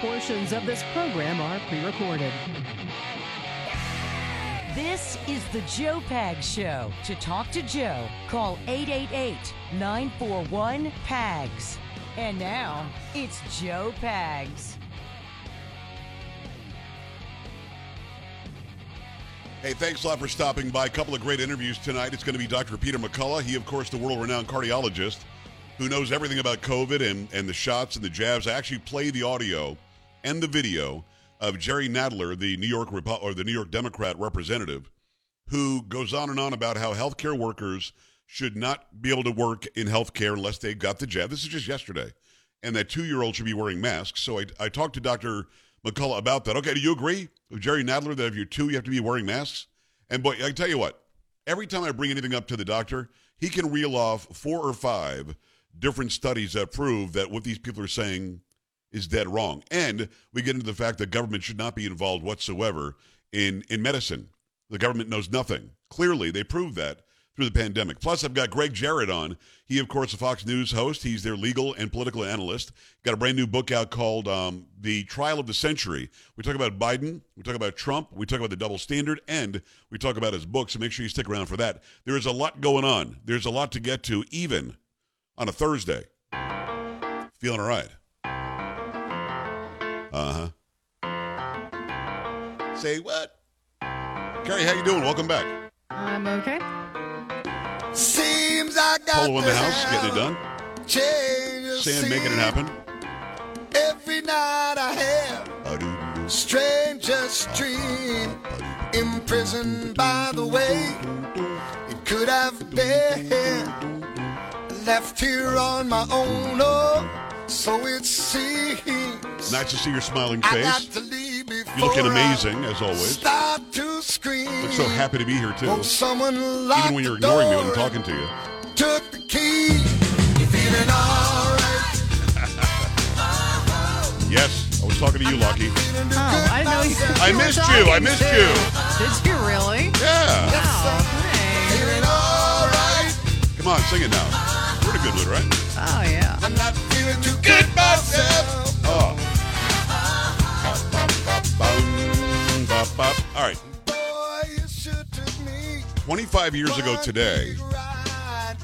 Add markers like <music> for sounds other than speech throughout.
Portions of this program are pre recorded. This is the Joe Pag Show. To talk to Joe, call 888 941 PAGS. And now, it's Joe Pags. Hey, thanks a lot for stopping by. A couple of great interviews tonight. It's going to be Dr. Peter McCullough. He, of course, the world renowned cardiologist who knows everything about COVID and, and the shots and the jabs. I actually play the audio and the video of Jerry Nadler, the New York Repo- or the New York Democrat representative, who goes on and on about how healthcare workers should not be able to work in healthcare unless they got the jab. This is just yesterday. And that two year old should be wearing masks. So I, I talked to Dr. McCullough about that. Okay, do you agree with Jerry Nadler that if you're two, you have to be wearing masks? And boy, I tell you what, every time I bring anything up to the doctor, he can reel off four or five different studies that prove that what these people are saying is dead wrong. And we get into the fact that government should not be involved whatsoever in, in medicine. The government knows nothing. Clearly, they proved that through the pandemic. Plus, I've got Gregg Jarrett on. He, of course, a Fox News host. He's their legal and political analyst. Got a brand new book out called um, The Trial of the Century. We talk about Biden, we talk about Trump, we talk about the double standard, and we talk about his book. So make sure you stick around for that. There is a lot going on. There's a lot to get to, even on a Thursday. Feeling all right. Uh huh. Say what? Carrie, how you doing? Welcome back. I'm okay. Seems I got Polo in the house, getting it done. Change Sam making it happen. Every night I have a strangest dream. Imprisoned by the way it could have been. Left here on my own, oh, so it seems. Nice to see your smiling I got face. to leave before You're looking amazing, as always. Start to scream. Look so happy to be here, too. Oh, someone locked Even when you're ignoring me when I'm talking to you. Took the key. You feeling alright? <laughs> Yes, I was talking to you, Lucky. Oh, I didn't know you. I were missed you. I talking missed to. you. Did you really? Yeah. Oh, thanks. Feeling alright. Come on, sing it now. We're in a good mood, right? Oh, yeah. 25 years ago today, for a ride.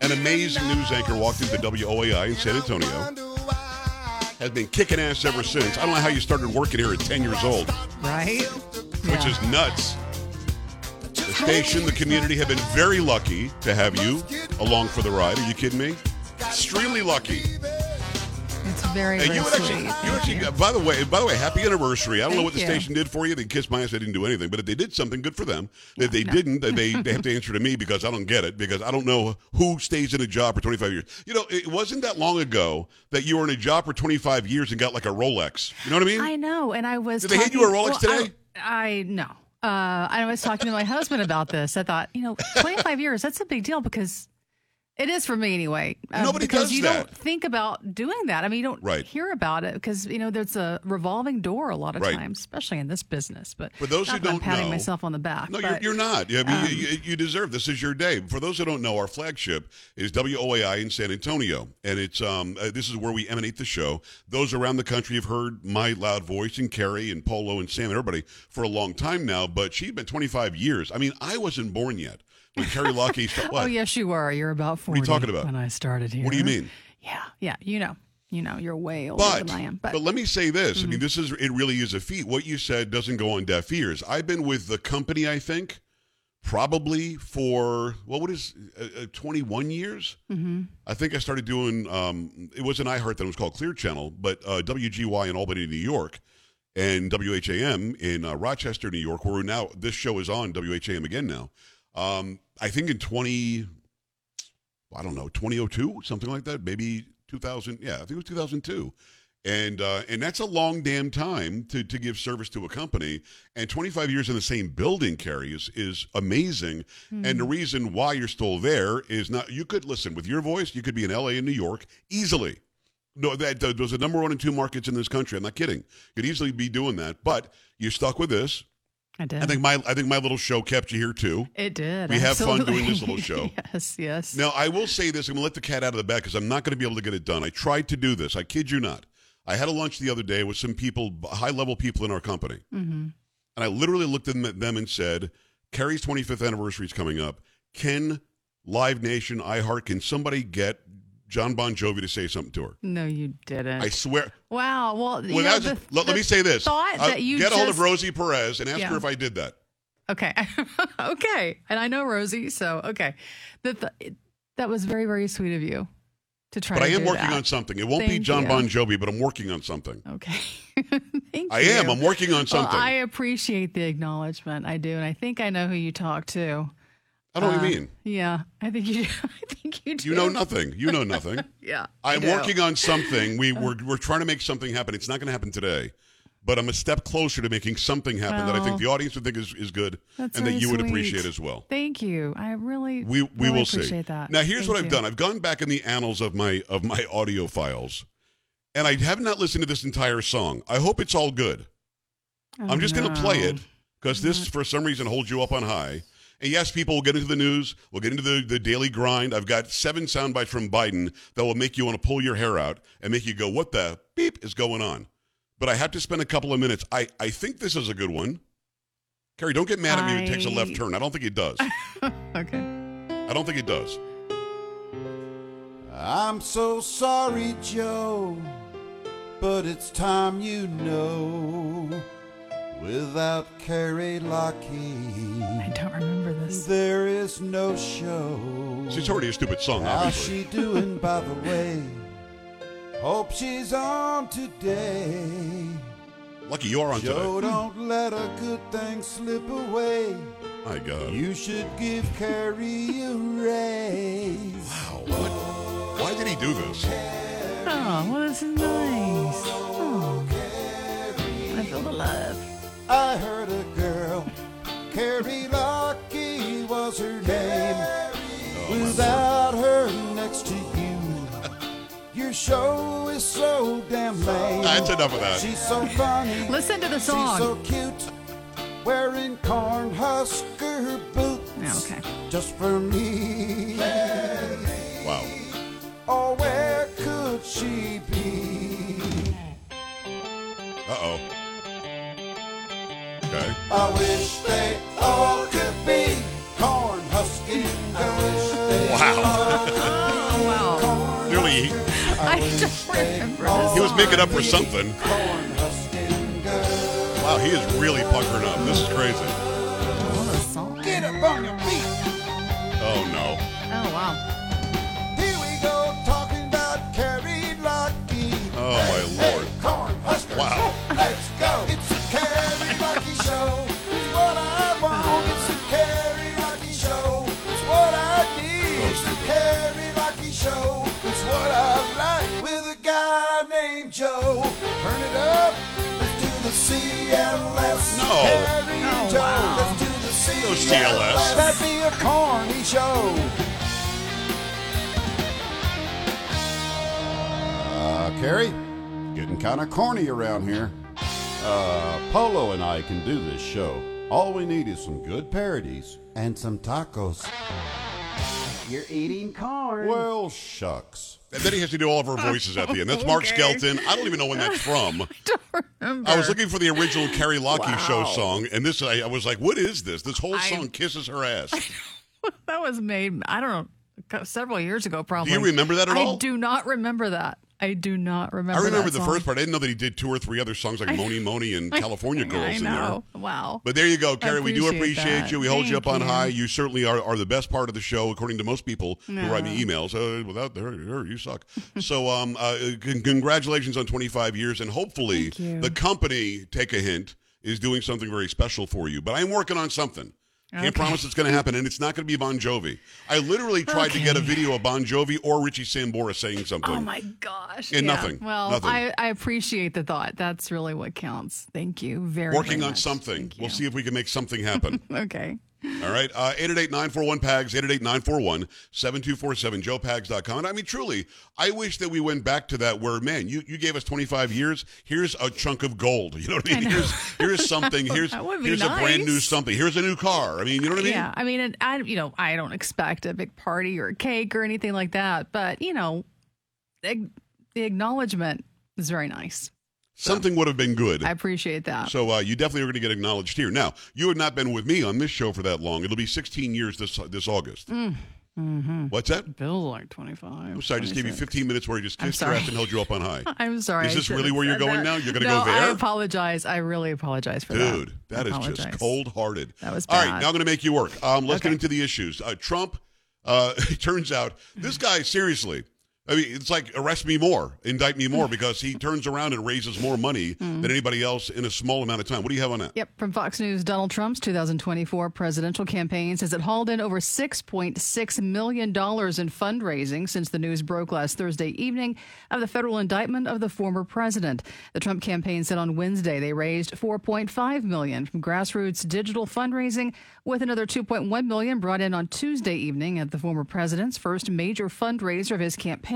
an amazing news anchor walked into WOAI in San Antonio. Has been kicking ass ever since. I don't know how you started working here at 10 years old, Right? which is nuts. The station, the community have been very lucky to have you along for the ride. Are you kidding me? Extremely lucky. Very, very you actually, you actually, you. by the way, by the way, happy anniversary. I don't know what the you. station did for you. They kissed my ass. They didn't do anything, but if they did something, good for them. If they no. didn't, they they have to <laughs> answer to me because I don't get it because I don't know who stays in a job for 25 years. You know, it wasn't that long ago that you were in a job for 25 years and got like a Rolex. You know what I mean? I know, and I was. Did they hand you a Rolex well, today? I, I no. Uh, I was talking to my <laughs> husband about this. I thought, you know, 25 years, that's a big deal because it is for me anyway. Uh, Nobody because does you that. don't think about doing that. I mean, you don't Right. hear about it because, you know, there's a revolving door a lot of Right. times, especially in this business. But For those who that I'm don't patting know- myself on the back. No, but, um, you're, you're not. Yeah, I mean, you, you deserve this. Is your day. For those who don't know, our flagship is WOAI in San Antonio, and it's um uh, this is where we emanate the show. Those around the country have heard my loud voice and Carrie and Polo and Sam and everybody for a long time now. But she's been 25 years. I mean, I wasn't born yet when Carrie. What? Oh, yes, you were. You're about 40 What are you talking about? when I started here. What do you mean? Yeah, yeah, you know. You know, you're way older But, than I am. but But, let me say this. Mm-hmm. I mean, this is it. Really is a feat. What you said doesn't go on deaf ears. I've been with the company. I think probably for what what is uh, uh, 21 years. mm-hmm. I think I started doing. Um, it was an iHeart that was called Clear Channel, but uh, WGY in Albany, New York, and WHAM in uh, Rochester, New York, where now this show is on WHAM again now. Um, I think in 20, I don't know, 2002, something like that, maybe 2000. Yeah, I think it was 2002. And uh, and that's a long damn time to, to give service to a company. And 25 years in the same building, Carrie, is, is amazing. And the reason why you're still there is not, you could listen with your voice, you could be in LA and New York easily. No, that that- those are number one and two markets in this country. I'm not kidding. You'd easily be doing that, but you're stuck with this. I did. I think my I think my little show kept you here too. it did. we have fun doing this little <laughs> show. yes, yes. Now I will say this: I'm gonna let the cat out of the bag because I'm not going to be able to get it done. I tried to do this. I kid you not. I had a lunch the other day with some people, high level people in our company. Mm-hmm. And I literally looked at them- at them and said, Carrie's 25th anniversary is coming up. Can Live Nation, iHeart, can somebody get John Bon Jovi to say something to her? No, you didn't. I swear. wow. Well, Well, know, the- let, let me say this. Thought Uh, that you get a hold of Rosie Perez and ask Yeah. her if I did that. Okay. <laughs> okay. And I know Rosie, so okay. The, th that was very, very sweet of you to try But I am working that. on something. It won't be John you. Bon Jovi, but I'm working on something. Okay. <laughs> Thank you. I you. am. I'm working on something. I I, appreciate the acknowledgement. I do. And I think I know who you talk to. Don't know what Uh, you mean. Yeah. I think you do. <laughs> I think you do. You know nothing. You know nothing. <laughs> Yeah. I I'm working on something. We, we're, we're trying to make something happen. It's not going to happen today, but I'm a step closer to making something happen that I think the audience would think is, is good and that you would sweet. appreciate as well. Thank you. I really, We we really will see. that. Now here's Thank what I've you. done. I've gone back in the annals of my of my <laughs> audio files, and I have not listened to this entire song. I hope it's all good. Oh, I'm just going to play it because this, for some reason, holds you up on high. And yes, people will get into the news. We'll get into the, the daily grind. I've got seven sound bites from Biden that will make you want to pull your hair out and make you go, what the beep is going on? But I have to spend a couple of minutes. I, I think this is a good one. Carrie, don't get mad at me if it takes a left turn. I don't think it does. <laughs> Okay. I don't think it does. I'm so sorry, Joe, but it's time you know. Without Carrie Lockheed, I don't remember this. there is no show. It's already a stupid song, How's obviously. she doing, by the way? Hope she's on today. Lucky you are on Joe, today. don't let a good thing slip away. My God. You should give Carrie a raise. Wow. What? Why did he do this? Oh, well, this is nice. Oh, I feel the love. I heard a girl, Carrie Lucky was her name. Without her next to you, your show is so damn lame. That's enough of that. She's so funny. Listen to the song. She's so song. cute, wearing cornhusker boots. Yeah, okay. Just for me. Wow. Oh, where could she be? Uh oh. Okay. I wish they all could be corn husking. I wish they Wow. Oh, wow. Clearly, he, I don't remember this. he was making up for something. corn husking girl. Wow, he is really puckering up. This is crazy. CLS. No. Carrie and Oh, wow. Let's do the No CLS. CLS. That'd be a corny show. Uh, Carrie, getting kind of corny around here. Uh, Polo and I can do this show. All we need is some good parodies and some tacos. You're eating corn. Well, shucks. And then he has to do all of her <laughs> oh, voices at the end. That's Mark Skelton. I don't even know when that's <laughs> from. don't remember. I was looking for the original Carrie Lockheed show song, and this I, I was like, "What is this? This whole I- song kisses her ass." <laughs> that was made, I don't know, several years ago, probably. you remember that at I all? do not remember that. I do not remember I remember the song. first part. I didn't know that he did two or three other songs like Mony Mony and <laughs> California Girls I in there. Wow. But there you go, Carrie. We do appreciate that. you. We hold you up on you. high. You certainly are, are the best part of the show, according to most people who write me emails. Uh, without her, her, you suck. <laughs> so, um, uh, con- congratulations on 25 years, and hopefully the company, take a hint, is doing something very special for you. But I'm working on something. Can't Okay. promise it's going to happen, and it's not going to be Bon Jovi. I literally tried to get a video of Bon Jovi or Richie Sambora saying something. Oh my gosh. And Yeah. nothing. Well, Nothing. I, I appreciate the thought. That's really what counts. Thank you very much. Working very on something. We'll see if we can make something happen. <laughs> Okay. All right. Uh, 888-941-PAGS, 888-941-7247, joepags.com. And I mean, truly, I wish that we went back to that where, man, you, you gave us 25 years. Here's a chunk of gold. <laughs> You know what I mean? I. Here's, here's something. <laughs> Here's, That would be here's a brand new something. Here's a new car. I mean, you know what I mean? Yeah, I mean, and I you know I don't expect a big party or a cake or anything like that, but you know, the acknowledgement is very nice. Something would have been good. I appreciate that. So uh, you definitely are going to get acknowledged here. Now, you have not been with me on this show for that long. It'll be 16 years this this August. Mm-hmm. What's that? Feels like 25. I'm sorry, I just gave you 15 minutes where he just kissed your ass and held you up on high. <laughs> I'm sorry. Is this really where you're going that. now? You're gonna no, go there? I apologize. I really apologize for that. Dude, that I is just cold hearted. That was All right, now I'm going to make you work. Um, let's get into the issues. Uh, Trump, uh, it <laughs> turns out this guy, seriously, I mean, it's like arrest me more, indict me more, because he turns around and raises more money Hmm. than anybody else in a small amount of time. What do you have on that? Yep, from Fox News, Donald Trump's 2024 presidential campaign says it hauled in over $6.6 million in fundraising since the news broke last Thursday evening of the federal indictment of the former president. The Trump campaign said on Wednesday they raised 4.5 million from grassroots digital fundraising, with another 2.1 million brought in on Tuesday evening at the former president's first major fundraiser of his campaign,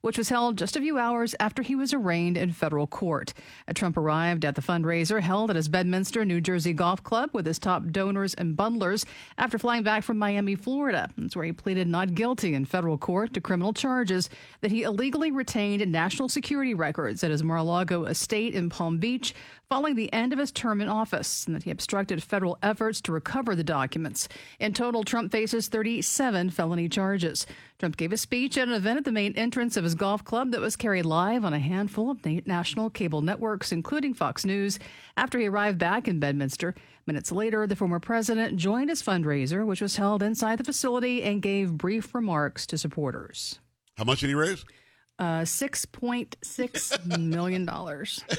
which was held just a few hours after he was arraigned in federal court. Uh, Trump arrived at the fundraiser held at his Bedminster, New Jersey golf club with his top donors and bundlers after flying back from Miami, Florida. That's where he pleaded not guilty in federal court to criminal charges that he illegally retained national security records at his Mar-a-Lago estate in Palm Beach following the end of his term in office, and that he obstructed federal efforts to recover the documents. In total, Trump faces 37 felony charges. Trump gave a speech at an event at the main entrance of his golf club that was carried live on a handful of national cable networks, including Fox News, after he arrived back in Bedminster. Minutes later, the former president joined his fundraiser, which was held inside the facility, and gave brief remarks to supporters. How much did he raise? Uh, $6.6 million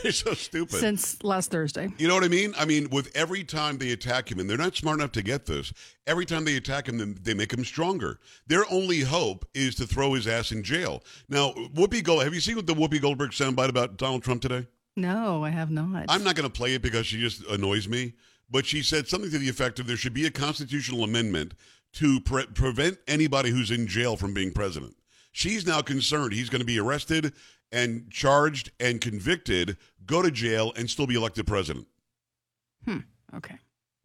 It's <laughs> so stupid. since last Thursday. You know what I mean? I mean, with every time they attack him, and they're not smart enough to get this, every time they attack him, they make him stronger. Their only hope is to throw his ass in jail. Now, Whoopi Gold, have you seen the Whoopi Goldberg soundbite about Donald Trump today? No, I have not. I'm not going to play it because she just annoys me, but she said something to the effect of there should be a constitutional amendment to pre- prevent anybody who's in jail from being president. She's now concerned he's going to be arrested and charged and convicted, go to jail, and still be elected president. okay.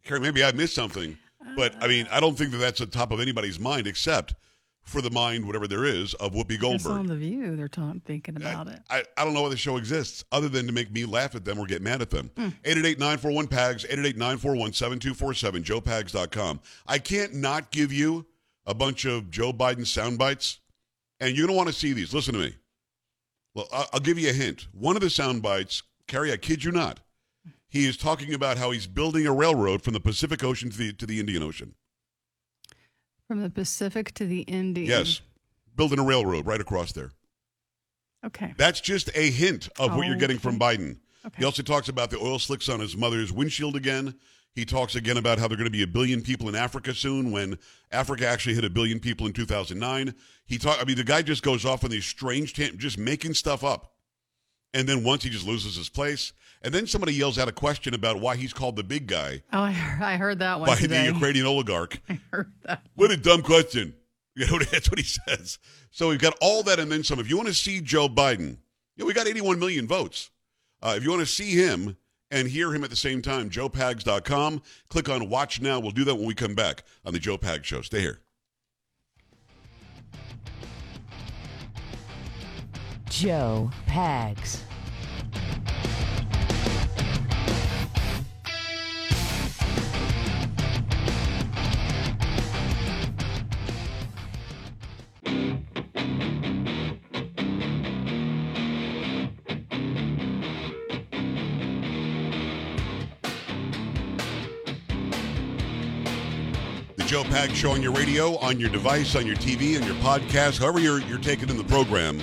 Carrie, maybe I missed something, but I mean, I don't think that that's at the top of anybody's mind except for the mind, whatever there is, of Whoopi It's on the view. They're ta- thinking about it. I, I don't know why the show exists other than to make me laugh at them or get mad at them. Hmm. 888-941-PAGS, 888-941-7247, joepags.com. I can't not give you a bunch of Joe Biden sound bites, and you're going to want to see these. Listen to me. Well, I'll give you a hint. One of the sound bites, Carrie, I kid you not, he is talking about how he's building a railroad from the Pacific Ocean to the, to the Indian Ocean. From the Pacific to the Indian. Yes, building a railroad right across there. Okay. That's just a hint of what you're getting from oh, Biden. Okay. He also talks about the oil slicks on his mother's windshield again. He talks again about how there are going to be a billion people in Africa soon when Africa actually hit a billion people in 2009. He talk I mean the guy just goes off on these strange tam- just making stuff up. And then once he just loses his place, and then somebody yells out a question about why he's called the big guy Oh, I heard, I heard that one by today. the Ukrainian oligarch. <laughs> I heard that. What a dumb question. <laughs> You know, that's what he says. So we've got all that and then some. If you want to see Joe Biden, you know, we got 81 million votes. Uh, if you want to see him and hear him at the same time, joepags.com. Click on Watch Now. We'll do that when we come back on the Joe Pag Show. Stay here. Joe Pags. Pag Show on your radio, on your device, on your TV, on your podcast, however you're, you're taking in the program.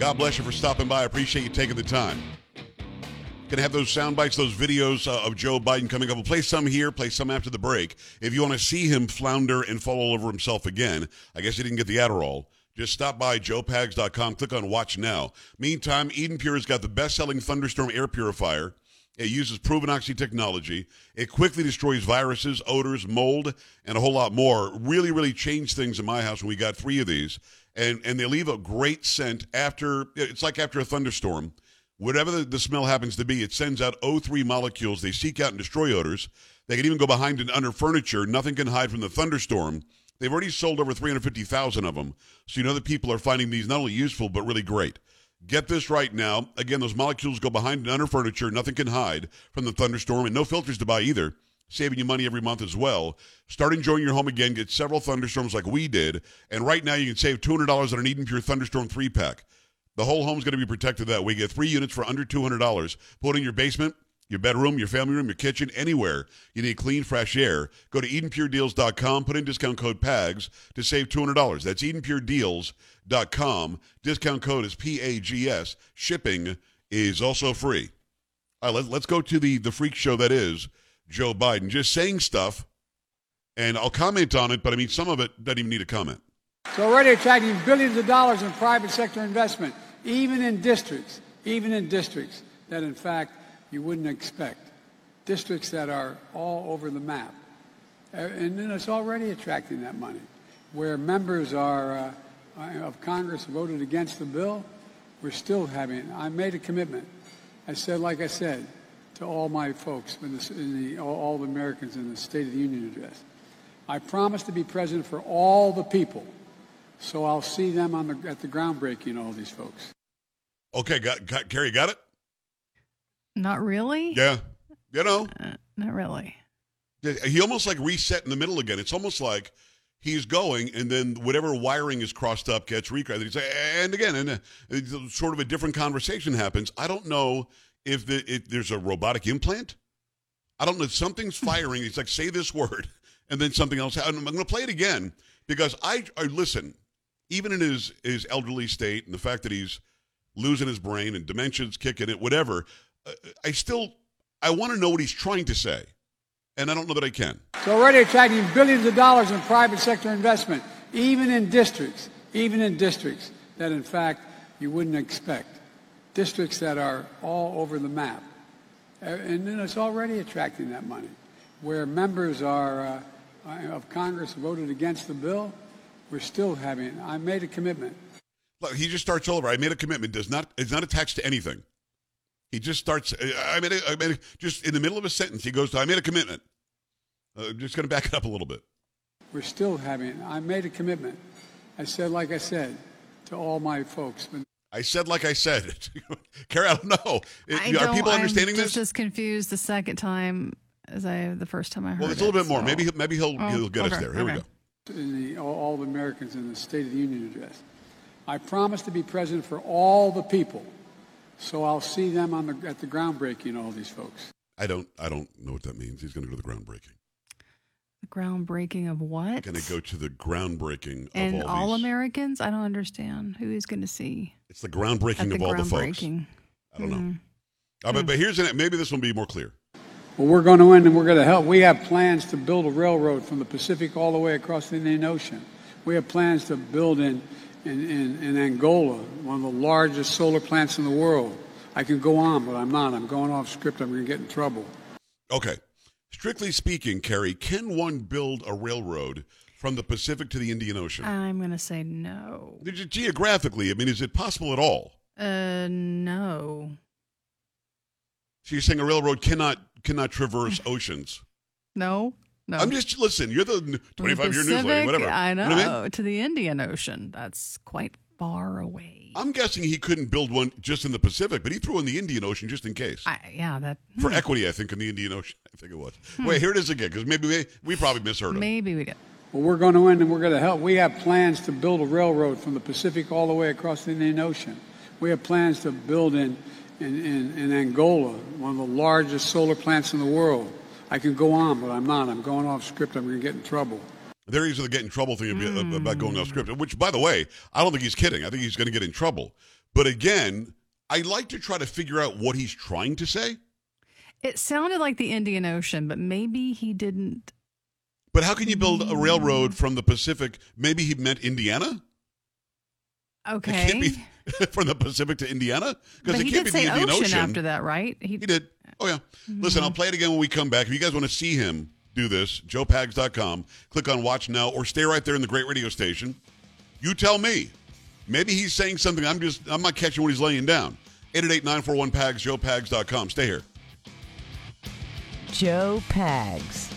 God bless you for stopping by. I appreciate you taking the time. Going to have those sound bites, those videos uh, of Joe Biden coming up. We'll play some here, play some after the break. If you want to see him flounder and fall all over himself again, I guess he didn't get the Adderall. Just stop by joepags.com, click on Watch Now. Meantime, Eden Pure has got the best selling Thunderstorm air purifier. It uses proven oxy technology. It quickly destroys viruses, odors, mold, and a whole lot more. Really, really changed things in my house when we got three of these. And, and they leave a great scent after, it's like after a thunderstorm. Whatever the, the smell happens to be, it sends out O3 molecules. They seek out and destroy odors. They can even go behind and under furniture. Nothing can hide from the thunderstorm. They've already sold over 350,000 of them. So you know that people are finding these not only useful, but really great. Get this right now. Again, those molecules go behind and under furniture. Nothing can hide from the thunderstorm, and no filters to buy either. Saving you money every month as well. Start enjoying your home again. Get several thunderstorms like we did. And right now, you can save $200 on an Eden Pure Thunderstorm 3 pack. The whole home's going to be protected that way. Get three units for under $200. Put in your basement, your bedroom, your family room, your kitchen, anywhere you need clean, fresh air. Go to EdenPureDeals.com. Put in discount code PAGS to save $200. That's EdenPureDeals.com. Discount code is P-A-G-S. Shipping is also free. All right, let, let's go to the, the freak show that is Joe Biden. Just saying stuff, and I'll comment on it, but I mean, some of it doesn't even need a comment. It's already attracting billions of dollars in private sector investment, even in districts, even in districts that, in fact, you wouldn't expect. Districts that are all over the map. Uh, And then it's already attracting that money. Where members are, uh, of Congress voted against the bill, we're still having, I made a commitment. I said, like I said, to all my folks, in the, in the, all, the Americans in the State of the Union address, I promise to be president for all the people. So I'll see them on the, at the groundbreaking, all these folks. Okay, got, got Carrie, got it? Not really. Yeah. You know, Uh, not really. he almost like reset in the middle again. It's almost like he's going, and then whatever wiring is crossed up gets recreated. He's like, and again, and uh, sort of a different conversation happens. I don't know if, the, if there's a robotic implant. I don't know. Something's <laughs> firing. He's like, say this word, <laughs> and then something else. Happens. I'm going to play it again because I, I listen. Even in his his elderly state and the fact that he's losing his brain and dementia's kicking it, whatever. I still I want to know what he's trying to say, and I don't know that I can. It's already attracting billions of dollars in private sector investment, even in districts, even in districts that, in fact, you wouldn't expect. Districts that are all over the map. Uh, And then it's already attracting that money. Where members are, uh, of Congress voted against the bill, we're still having, I made a commitment. Look, he just starts over. I made a commitment. Does not it's not attached to anything. He just starts. I made. A, I made. A, just in the middle of a sentence, he goes to. I made a commitment. Uh, I'm just going to back it up a little bit. We're still having, I made a commitment. I said, like I said, to all my folks. I said like I said. <laughs> Carrie, I don't know. I Are don't- people understanding I'm this? just as confused the second time as I the first time I heard well, it's a it, little bit more. so- Maybe. he'll- Maybe he'll. Oh, he'll get us there. Here we go. in the, all, all the Americans in the State of the Union address. I promise to be president for all the people. So I'll see them on the, at the groundbreaking, all these folks. I don't. I don't know what that means. He's going to go to the groundbreaking. The groundbreaking of what? Going to go to the groundbreaking and all, all, these. Americans? I don't understand who he's going to see It's the groundbreaking the of all the folks. I don't know. Hmm. Uh, but, but here's an, maybe this will be more clear. Well, we're going to win and we're going to help. We have plans to build a railroad from the Pacific all the way across the Indian Ocean. We have plans to build in, in, in, in Angola, one of the largest solar plants in the world. I can go on, but I'm not. I'm going off script. I'm going to get in trouble. Okay. Strictly speaking, Carrie, can one build a railroad from the Pacific to the Indian Ocean? I'm going to say no. Geographically, I mean, is it possible at all? Uh, no. So you're saying a railroad cannot cannot traverse oceans? <laughs> No. No. I'm just listen. You're the From the 25 year news lady, whatever. I You know. I mean? To the Indian Ocean. That's quite far away. I'm guessing he couldn't build one just in the Pacific, but he threw in the Indian Ocean just in case. I, yeah, that For hmm, equity, I think, in the Indian Ocean. <laughs> I think it was. Wait, here it is again, because maybe we, we probably misheard him. maybe we did. Well, we're going to win and we're going to help. We have plans to build a railroad from the Pacific all the way across the Indian Ocean. We have plans to build in, in, in, in Angola, one of the largest solar plants in the world. I can go on, but I'm not. I'm going off script. I'm going to get in trouble. There he's the get in trouble thing about- Hmm. about going off script, which, by the way, I don't think he's kidding. I think he's going to get in trouble. But again, I like to try to figure out what he's trying to say. It sounded like the Indian Ocean, but maybe he didn't. But how can you build a railroad from the Pacific? Maybe he meant Indiana. It Okay. can't be <laughs> from the Pacific to Indiana because it can't did be the Indian ocean, Ocean. after that, right? He, He did. Oh yeah. Listen, Mm-hmm. I'll play it again when we come back. If you guys want to see him do this, joepags.com. Click on watch now or stay right there in the great radio station. You tell me. Maybe he's saying something I'm just I'm not catching what he's laying down. 888-941 pags joepags.com. Stay here. Joe Pags.